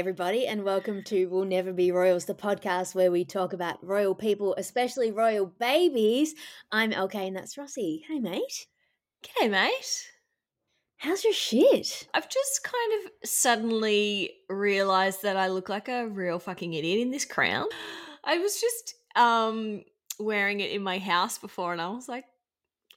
everybody, and welcome to We'll Never Be Royals, the podcast where we talk about royal people, especially royal babies. I'm LK, and that's Rossi. Hey, mate. G'day, mate. How's your shit? I've just kind of suddenly realized that I look like a real fucking idiot in this crown. I was just um wearing it in my house before, and I was like,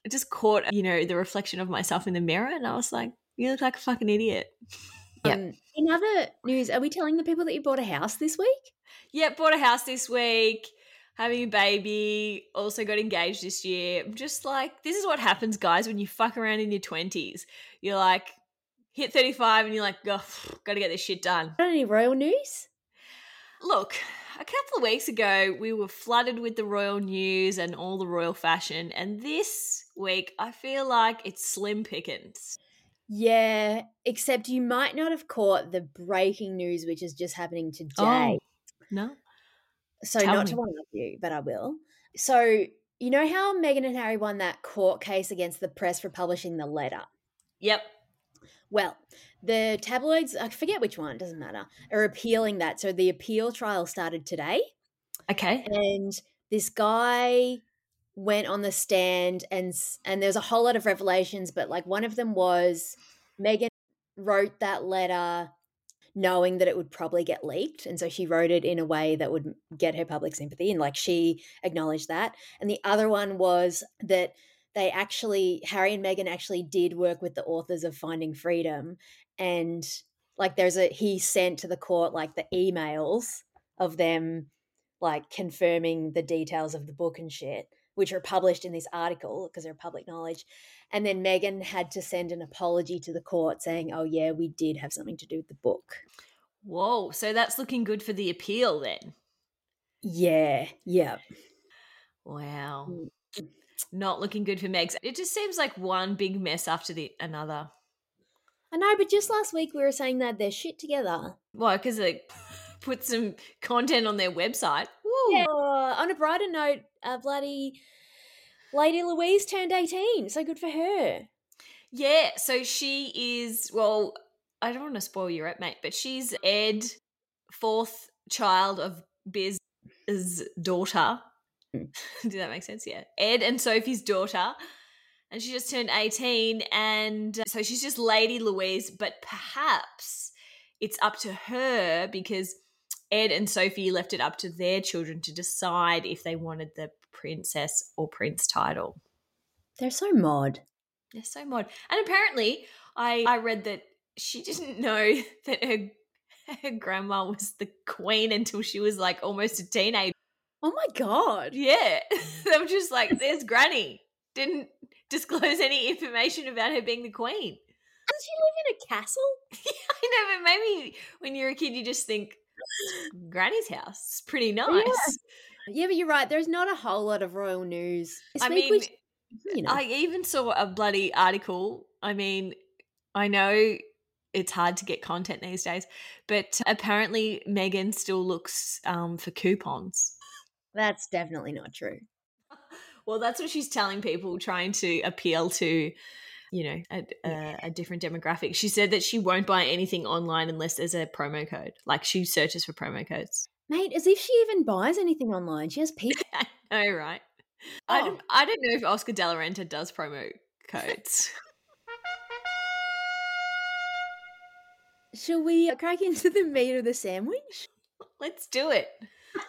I just caught, you know, the reflection of myself in the mirror, and I was like, you look like a fucking idiot. Yeah. Um, in other news, are we telling the people that you bought a house this week? Yeah, bought a house this week, having a baby, also got engaged this year. I'm just like, this is what happens, guys, when you fuck around in your 20s. You're like, hit 35 and you're like, oh, gotta get this shit done. Got any royal news? Look, a couple of weeks ago, we were flooded with the royal news and all the royal fashion. And this week, I feel like it's slim pickings. Yeah, except you might not have caught the breaking news, which is just happening today. Oh, no. So, tell not me. to one up you, but I will. So, you know how Meghan and Harry won that court case against the press for publishing the letter? Yep. Well, the tabloids, I forget which one, it doesn't matter, are appealing that. So, the appeal trial started today. Okay. and this guy went on the stand and and there's a whole lot of revelations but like one of them was Meghan wrote that letter knowing that it would probably get leaked and so she wrote it in a way that would get her public sympathy and like she acknowledged that. And the other one was that they actually Harry and Meghan actually did work with the authors of Finding Freedom and like there's a he sent to the court like the emails of them like confirming the details of the book and shit, which are published in this article because they're public knowledge. And then Meghan had to send an apology to the court saying, oh, yeah, we did have something to do with the book. Whoa. So that's looking good for the appeal then. Yeah, yeah. Wow. Mm. Not looking good for Megs. It just seems like one big mess after the another. I know, but just last week we were saying that they're shit together. Why? Because they put some content on their website. Woo. Yeah. Uh, on a brighter note, uh, bloody Lady Louise turned 18. So good for her. Yeah, so she is, well, I don't want to spoil your right, mate, but she's Ed, fourth child of Biz's daughter. Hmm. Did that make sense? Yeah. Ed and Sophie's daughter. And she just turned 18. And uh, so she's just Lady Louise, but perhaps it's up to her because Ed and Sophie left it up to their children to decide if they wanted the princess or prince title. They're so mod. They're so mod. And apparently, I I read that she didn't know that her her grandma was the queen until she was like almost a teenager. Oh my God. Yeah, they were just like, there's Granny. Didn't disclose any information about her being the queen. Does she live in a castle? I know, but maybe when you're a kid, you just think Granny's house. It's pretty nice. Yeah. Yeah, but you're right. There's not a whole lot of royal news. This I mean, we- you know. I even saw a bloody article. I mean, I know it's hard to get content these days, but apparently Meghan still looks um, for coupons. That's definitely not true. Well, that's what she's telling people, trying to appeal to, you know, a, a, a different demographic. She said that she won't buy anything online unless there's a promo code. Like she searches for promo codes. Mate, as if she even buys anything online. She has people. I know, right? I, Oh. don't, I don't know if Oscar De La Renta does promo codes. Shall we crack into the meat of the sandwich? Let's do it.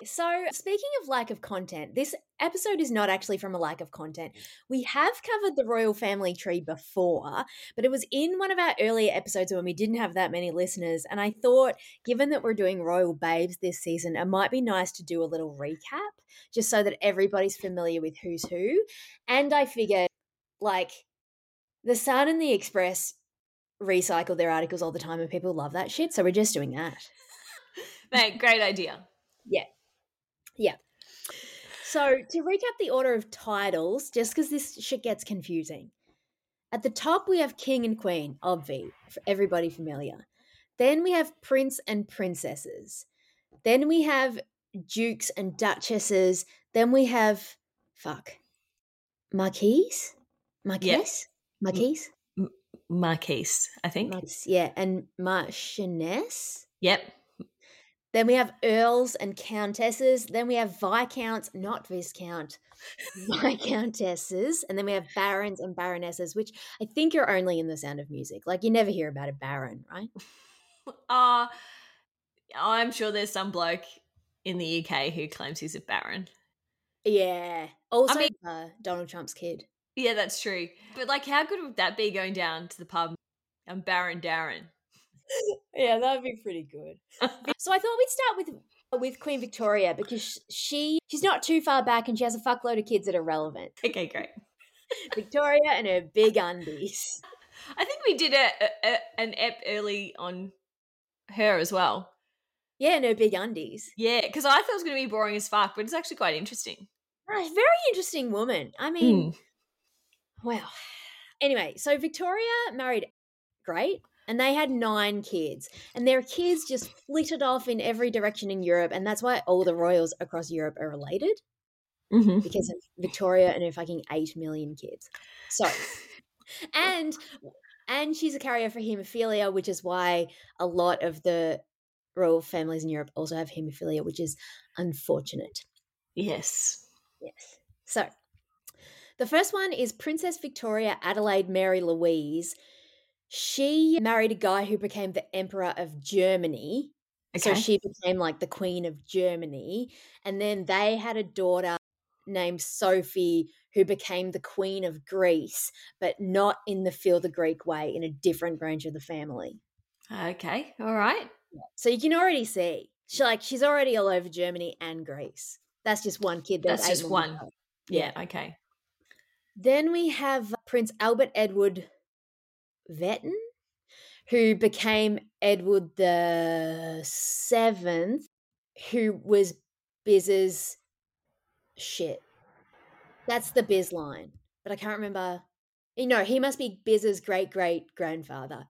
So, speaking of lack of content, this episode is not actually from a lack of content. Mm. We have covered the royal family tree before, but it was in one of our earlier episodes when we didn't have that many listeners. And I thought, given that we're doing royal babes this season, it might be nice to do a little recap just so that everybody's familiar with who's who. And I figured, like, The Sun and the Express recycle their articles all the time and people love that shit. So we're just doing that. Mate, great idea. So, to recap the order of titles, just because this shit gets confusing. At the top, we have King and Queen, obvi, for everybody familiar. Then we have Prince and Princesses. Then we have Dukes and Duchesses. Then we have, fuck, Marquise? Marquise? Marquise? Marquise, I think. Marquise, yeah, and Marchioness? Yep. Then we have earls and countesses. Then we have viscounts, not viscount, viscountesses. And then we have barons and baronesses, which I think are only in the sound of music. Like you never hear about a baron, right? Uh I'm sure there's some bloke in the UK who claims he's a baron. Yeah. Also, mean- uh, Donald Trump's kid. Yeah, that's true. But like how good would that be going down to the pub? I'm Baron Darren. Yeah, that'd be pretty good. so I thought we'd start with with Queen Victoria because she she's not too far back and she has a fuckload of kids that are relevant. Okay, great. Victoria and her big undies. I think we did a, a, an ep early on her as well. Yeah, and her big undies. Yeah, because I thought it was going to be boring as fuck, but it's actually quite interesting. Right, very interesting woman. I mean, Mm. wow. Anyway, so Victoria married great, and they had nine kids, and their kids just flitted off in every direction in Europe, and that's why all the royals across Europe are related Mm-hmm. because of Victoria and her fucking eight million kids. So, and and she's a carrier for hemophilia, which is why a lot of the royal families in Europe also have hemophilia, which is unfortunate. Yes. Yes. So, the first one is Princess Victoria Adelaide Mary Louise. She married a guy who became the Emperor of Germany. So she became like the Queen of Germany. And then they had a daughter named Sophie who became the Queen of Greece, but not in the Phil the Greek way, in a different branch of the family. Okay. All right. So you can already see, she, like, she's already all over Germany and Greece. That's just one kid. There's That's just one. go. Yeah. Okay. Then we have Prince Albert Edward Vetten, who became Edward the Seventh, who was Biz's shit. That's the Biz line, but I can't remember. You know, he must be Biz's great great grandfather.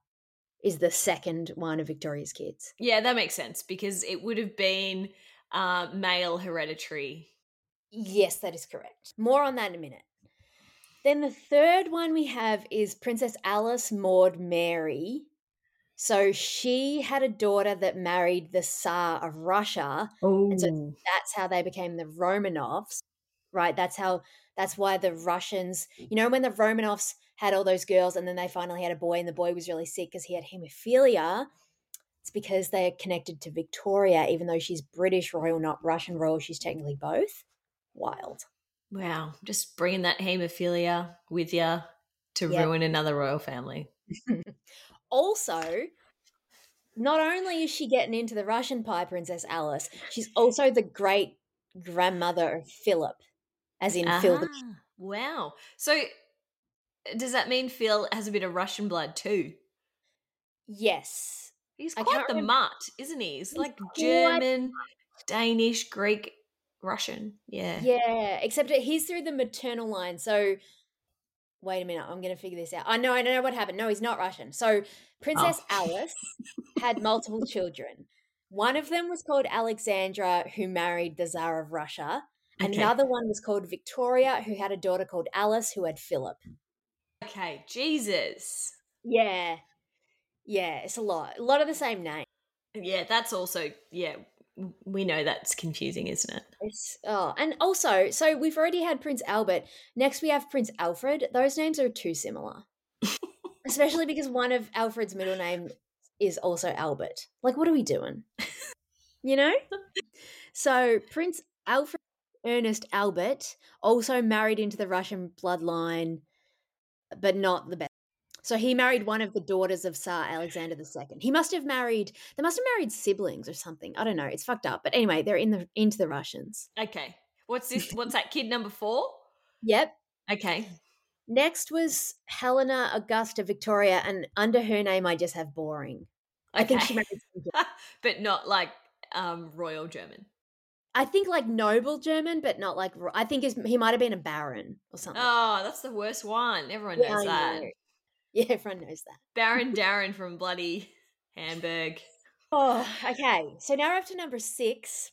Is the second one of Victoria's kids. Yeah, that makes sense because it would have been uh, male hereditary. Yes, that is correct. More on that in a minute. Then the third one we have is Princess Alice Maud Mary. So she had a daughter that married the Tsar of Russia. Oh. And so oh. that's how they became the Romanovs, right? That's how, that's why the Russians, you know, when the Romanovs had all those girls and then they finally had a boy and the boy was really sick because he had hemophilia. It's because they are connected to Victoria, even though she's British royal, not Russian royal. She's technically both. Wild. Wow. Just bringing that hemophilia with you to Yep. ruin another royal family. Also, not only is she getting into the Russian pie, Princess Alice, she's also the great grandmother of Philip, as in Phil the Ah, wow. So does that mean Phil has a bit of Russian blood too? Yes. He's quite the remem- mutt, isn't he? He's like quite- German, Danish, Greek, Russian. Yeah. Yeah, except he's through the maternal line. So, wait a minute, I'm going to figure this out. I know, I don't know what happened. No, he's not Russian. So, Princess Oh. Alice had multiple children. One of them was called Alexandra, who married the Tsar of Russia. Okay. Another one was called Victoria, who had a daughter called Alice, who had Philip. Okay, Jesus. Yeah. Yeah, it's a lot. A lot of the same name. Yeah, that's also yeah. We know that's confusing, isn't it? It's oh, and also, so we've already had Prince Albert. Next, we have Prince Alfred. Those names are too similar, especially because one of Alfred's middle name is also Albert. Like, what are we doing? You know. So Prince Alfred Ernest Albert also married into the Russian bloodline, but not the best. So he married one of the daughters of Tsar Alexander II. He must have married. They must have married siblings or something. I don't know. It's fucked up. But anyway, they're in the into the Russians. Okay. What's this? What's that kid number four? Yep. Okay. Next was Helena Augusta Victoria, and under her name, I just have boring. I think she Okay. married. but not like um royal German. I think like noble German, but not like. I think his, he might have been a baron or something. Oh, that's the worst one. Everyone knows I that. know. Yeah, everyone knows that. Baron Darren from bloody Hamburg. Oh, okay. So now we're up to number six,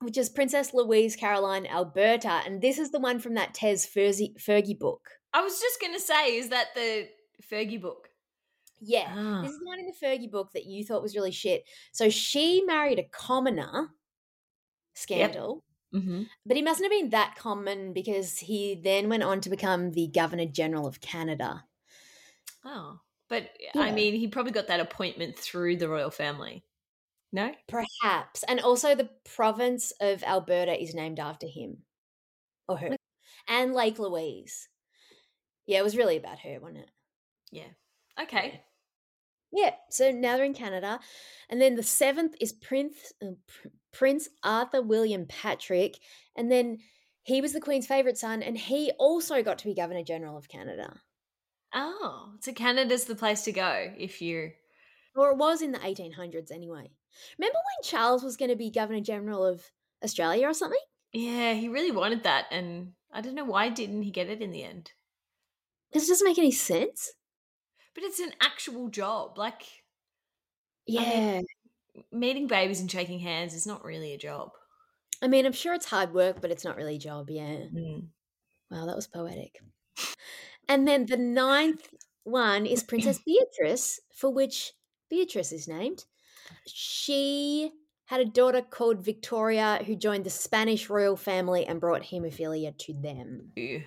which is Princess Louise Caroline Alberta, and this is the one from that Tez Fergie, Fergie book. I was just gonna say, is that the Fergie book? Yeah. Ah. This is the one in the Fergie book that you thought was really shit. So she married a commoner scandal, hmm but he mustn't have been that common because he then went on to become the Governor General of Canada. Oh, but I mean, he probably got that appointment through the royal family. No. Perhaps. And also the province of Alberta is named after him or her. And Lake Louise. Yeah, it was really about her, wasn't it? Yeah. Okay. Yeah, so now they're in Canada. And then the seventh is Prince uh, Pr- Prince Arthur William Patrick. And then he was the Queen's favourite son, and he also got to be Governor General of Canada. Oh, so Canada's the place to go if you. Or it was in the 1800s anyway. Remember when Charles was going to be Governor General of Australia or something? Yeah, he really wanted that, and I don't know why didn't he get it in the end. This doesn't make any sense. But it's an actual job. Like Yeah. meeting babies and shaking hands is not really a job. I mean, I'm sure it's hard work, but it's not really a job, yeah. Mm. Wow, that was poetic. And then the ninth one is Princess Beatrice, for which Beatrice is named. She had a daughter called Victoria who joined the Spanish royal family and brought haemophilia to them. Ew.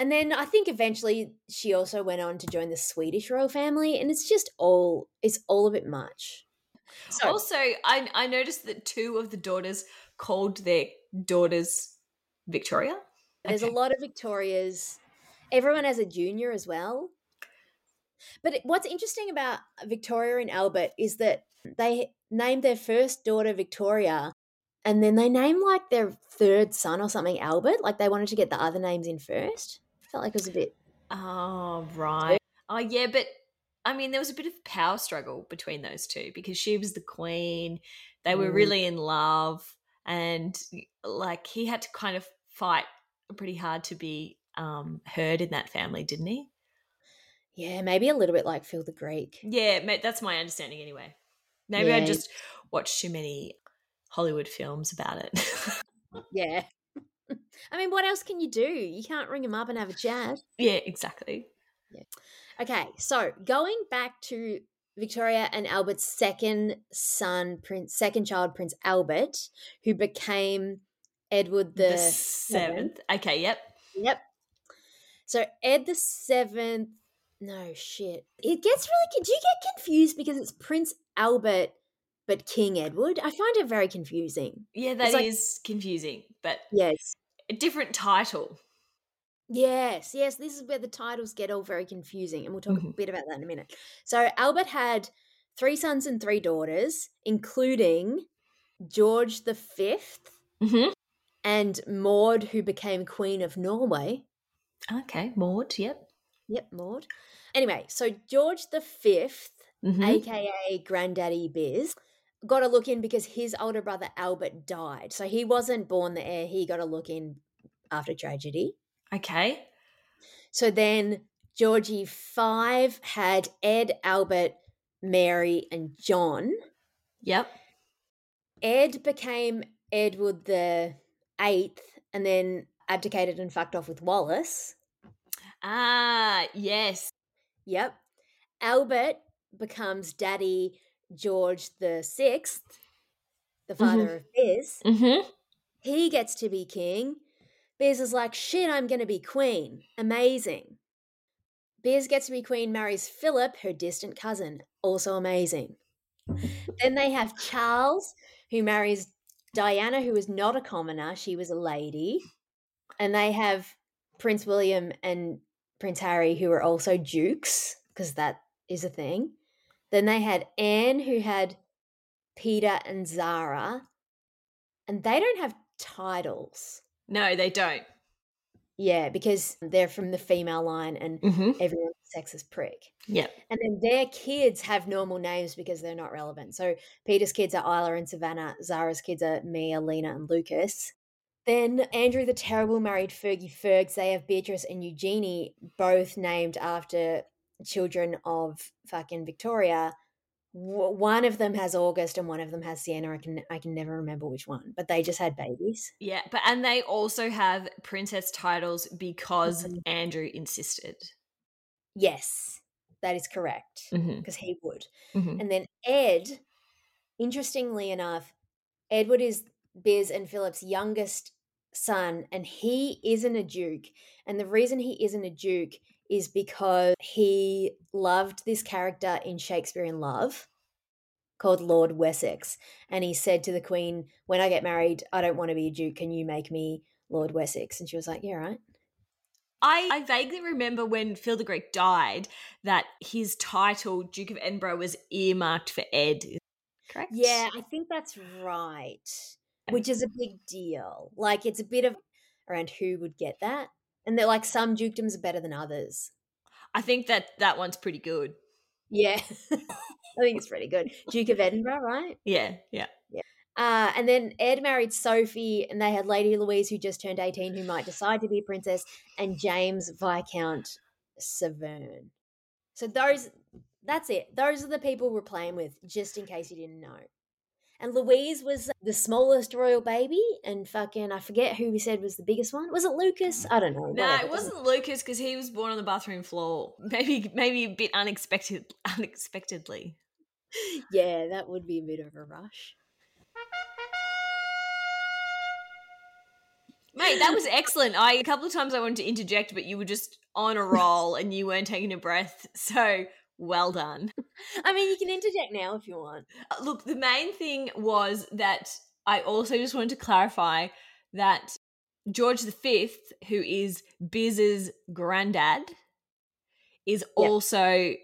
And then I think eventually she also went on to join the Swedish royal family, and it's just all it's all a bit much. So Also, I I noticed that two of the daughters called their daughters Victoria. There's Okay. a lot of Victorias. Everyone has a junior as well. But what's interesting about Victoria and Albert is that they named their first daughter Victoria and then they named like their third son or something Albert. Like they wanted to get the other names in first. Felt like it was a bit. Oh, right. Oh, yeah, but I mean, there was a bit of power struggle between those two because she was the queen. They were Mm. really in love, and like he had to kind of fight pretty hard to be um, heard in that family, didn't he? Yeah, maybe a little bit like Phil the Greek. Yeah, that's my understanding anyway. Maybe I Yeah. just watched too many Hollywood films about it. Yeah. I mean, what else can you do? You can't ring him up and have a chat. yeah, exactly. Okay, so going back to Victoria and Albert's second son, Prince, second child, Prince Albert, who became Edward the, The, seventh. Okay, yep. Yep. So Ed the seventh. No shit. It gets really. Do you get confused because it's Prince Albert, but King Edward? I find it very confusing. Yeah, that is like- confusing, but Yes. a different title. Yes, yes, this is where the titles get all very confusing, and we'll talk a Mhm. bit about that in a minute. So, Albert had three sons and three daughters, including George the Fifth Mm-hmm. and Maud, who became Queen of Norway. Okay, Maud, yep. Yep, Maud. Anyway, so George the 5th Mhm. aka Granddaddy Biz, got a look in because his older brother Albert died. So he wasn't born the heir, he got a look in after tragedy. Okay. So then Georgie five had Ed, Albert, Mary, and John. Yep. Ed became Edward the eighth, and then abdicated and fucked off with Wallis. Ah, yes. Yep. Albert becomes Daddy George the sixth, the father of Biz. Mm-hmm. He gets to be king. Biz is like, shit, I'm going to be queen. Amazing. Biz gets to be queen, marries Philip, her distant cousin. Also amazing. then they have Charles, who marries Diana, who is not a commoner. She was a lady. And they have Prince William and Prince Harry, who are also dukes, because that is a thing. Then they had Anne, who had Peter and Zara. And they don't have titles. No, they don't. Yeah, because they're from the female line and Mm-hmm. everyone's a sexist prick. Yeah. And then their kids have normal names because they're not relevant. So Peter's kids are Isla and Savannah. Zara's kids are Mia, Lena, and Lucas. Then Andrew the Terrible married Fergie Fergs. They have Beatrice and Eugenie, both named after children of fucking Victoria. W- one of them has August and one of them has Sienna. I can I can never remember which one, but they just had babies. Yeah, but and they also have princess titles because Mhm. Andrew insisted. Yes. that is correct because he would. mhm. And then Ed, interestingly enough, Edward is Biz and Philip's youngest son, and he isn't a duke. And the reason he isn't a duke is because he loved this character in Shakespeare in Love called Lord Wessex. And he said to the Queen, When I get married, I don't want to be a duke. Can you make me Lord Wessex? And she was like, Yeah, right. I, I vaguely remember when Phil the Greek died that his title, Duke of Edinburgh, was earmarked for Ed. Correct? Yeah, I think that's right. Which is a big deal. Like it's a bit of around who would get that. And they're like some dukedoms are better than others. I think that that one's pretty good. Yeah. I think it's pretty good. Duke of Edinburgh, right? Yeah, yeah. Uh, and then Ed married Sophie, and they had Lady Louise, who just turned 18, who might decide to be a princess, and James Viscount Severn. So those, that's it. Those are the people we're playing with, just in case you didn't know. And Louise was uh, the smallest royal baby, and fucking, I forget who we said was the biggest one. Was it Lucas? I don't know. No, whatever, it wasn't Lucas because he was born on the bathroom floor. Maybe, maybe a bit unexpected, unexpectedly. Yeah, that would be a bit of a rush. Mate, that was excellent. I a couple of times I wanted to interject, but you were just on a roll and you weren't taking a breath. So well done. I mean, you can interject now if you want. Uh, Look, the main thing was that I also just wanted to clarify that George V, who is Biz's granddad, is Yeah. also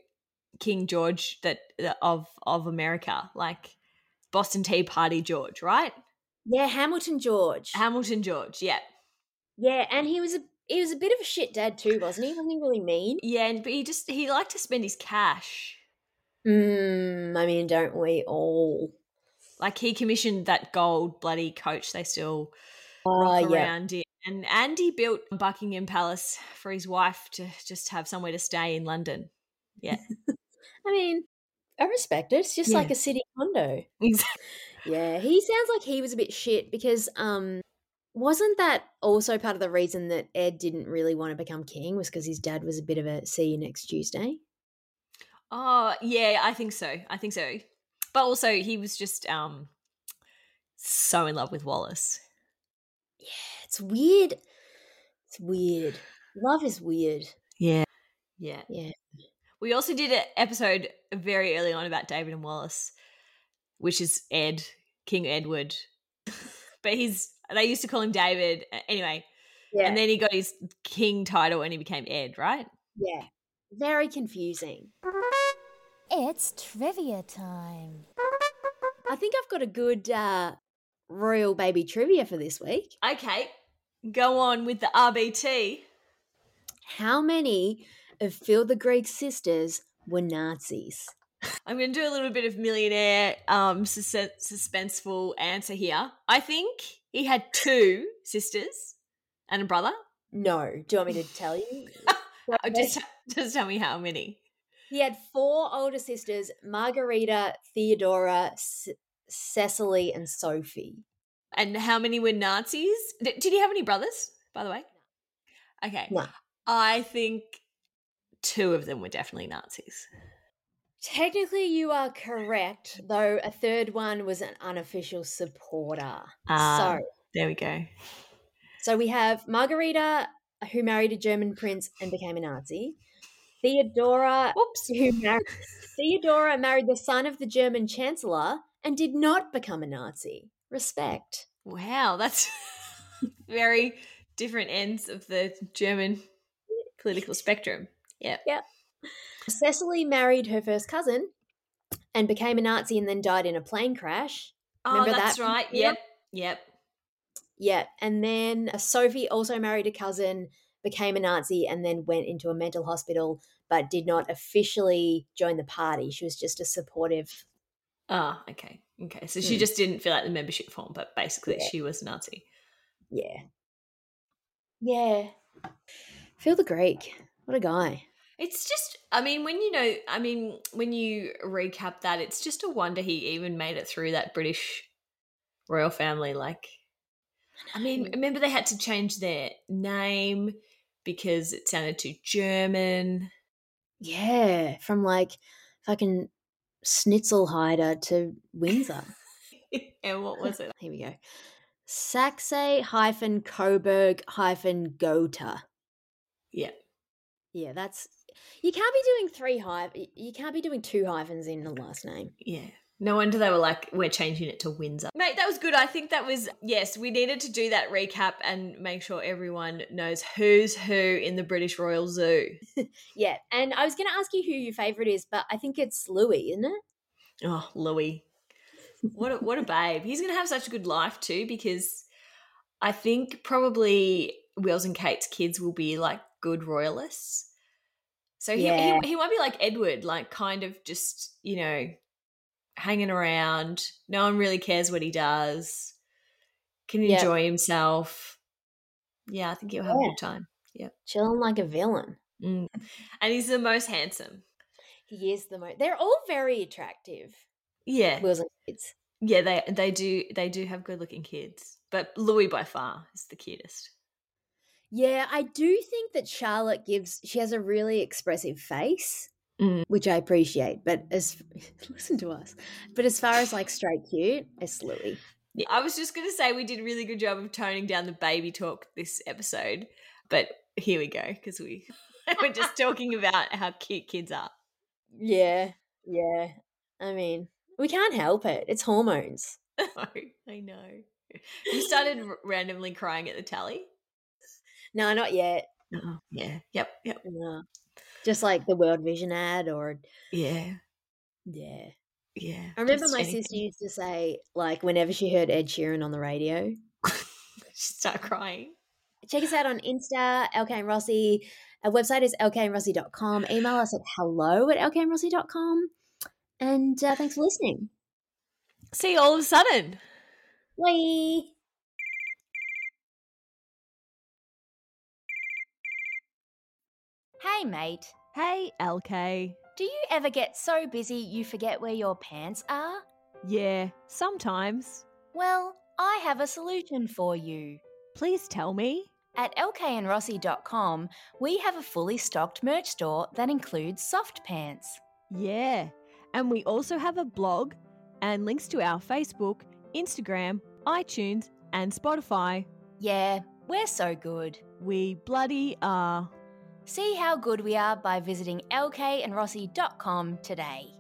King George that of of America, like Boston Tea Party George, right? Yeah, Hamilton George. Hamilton George, yeah, Yeah, and he was a he was a bit of a shit dad too, wasn't he? Wasn't he really mean? yeah, and but he just he liked to spend his cash. Mm, I mean, don't we all? Like he commissioned that gold bloody coach they still Oh, rock yeah. around in. And Andy built Buckingham Palace for his wife to just have somewhere to stay in London. Yeah. I mean, I respect it. It's just like a city condo. Exactly. Yeah, he sounds like he was a bit shit because um wasn't that also part of the reason that Ed didn't really want to become king was because his dad was a bit of a see you next Tuesday? Oh, yeah, I think so. I think so. But also he was just um so in love with Wallis. Yeah, it's weird. It's weird. Love is weird. Yeah. Yeah. Yeah. We also did an episode very early on about David and Wallis, which is Ed, King Edward. but he's they used to call him David. Anyway, Yeah. and then he got his king title and he became Ed, right? yeah. Very confusing. It's trivia time. I think I've got a good uh, royal baby trivia for this week. Okay. Go on with the RBT. How many of Phil the Greek sisters were Nazis? I'm going to do a little bit of millionaire um sus- suspenseful answer here. I think he had two sisters and a brother. No. Do you want me to tell you? Just just tell me how many. He had four older sisters Margarita, Theodora, C- Cecily, and Sophie. And how many were Nazis? Did, did he have any brothers, by the way? Okay. No. I think two of them were definitely Nazis. Technically, you are correct, though a third one was an unofficial supporter. Ah. so, There we go. so we have Margarita, who married a German prince and became a Nazi. Theodora, Whoops. who married Theodora married the son of the German chancellor and did not become a Nazi. Respect. Wow, that's very different ends of the German political spectrum. Yeah. Yeah. Cecily married her first cousin and became a Nazi and then died in a plane crash. Oh, Remember that's that? right. Yep. Yep. Yeah, and then Sophie also married a cousin, became a Nazi, and then went into a mental hospital, but did not officially join the party. She was just a supportive. Ah, okay. Okay. So she Hmm. just didn't fill out the membership form, but basically Yeah. she was Nazi. Yeah. Yeah. Phil the Greek. What a guy. It's just, I mean, when you know, I mean, when you recap that, it's just a wonder he even made it through that British royal family. Like, I mean, remember they had to change their name because it sounded too German. Yeah, from like fucking Schnitzelheide to Windsor. and what was it? Here we go. Saxe hyphen Coburg hyphen Gotha. Yeah. Yeah, that's you can't be doing three hyphen. You can't be doing two hyphens in the last name. Yeah. No wonder they were like, we're changing it to Windsor. Mate, that was good. I think that was, yes, we needed to do that recap and make sure everyone knows who's who in the British Royal Zoo. Yeah, and I was going to ask you who your favorite is, but I think it's Louis, isn't it? Oh, Louis. What a, what a babe. He's going to have such a good life too because I think probably Wills and Kate's kids will be like good royalists. So he, Yeah. he, he won't be like Edward, like kind of just, you know, hanging around. No one really cares what he does. Can Yeah. enjoy himself. Yeah, I think he'll have a good time. Yeah, chilling like a villain. Mm. And he's the most handsome. He is the most. They're all very attractive. Yeah. Wills and kids. Yeah, they they do they do have good looking kids. But Louis by far is the cutest. Yeah, I do think that Charlotte gives. She has a really expressive face, Mm. which I appreciate. But as listen to us. But as far as like straight cute, it's Louis. Yeah, I was just going to say we did a really good job of toning down the baby talk this episode, but here we go because we we're just talking about how cute kids are. Yeah, yeah. I mean, we can't help it. It's hormones. I know. You started randomly crying at the tally. No, not yet. Oh, yeah. Yep. Yep. No. Just like the World Vision ad, or Yeah. yeah. Yeah. I remember my anything. sister used to say, like, whenever she heard Ed Sheeran on the radio, She'd start crying. check us out on Insta, LK and Rossi. Our website is lkandrossi.com. Email us at hello at lkandrossi.com. And uh, thanks for listening. See you all of a sudden. Bye. Hey, mate. Hey, LK. Do you ever get so busy you forget where your pants are? Yeah, sometimes. Well, I have a solution for you. Please tell me. At lkandrossi.com, we have a fully stocked merch store that includes soft pants. Yeah. And we also have a blog and links to our Facebook, Instagram, iTunes, and Spotify. Yeah, we're so good. We bloody are. See how good we are by visiting lkandrossi.com today.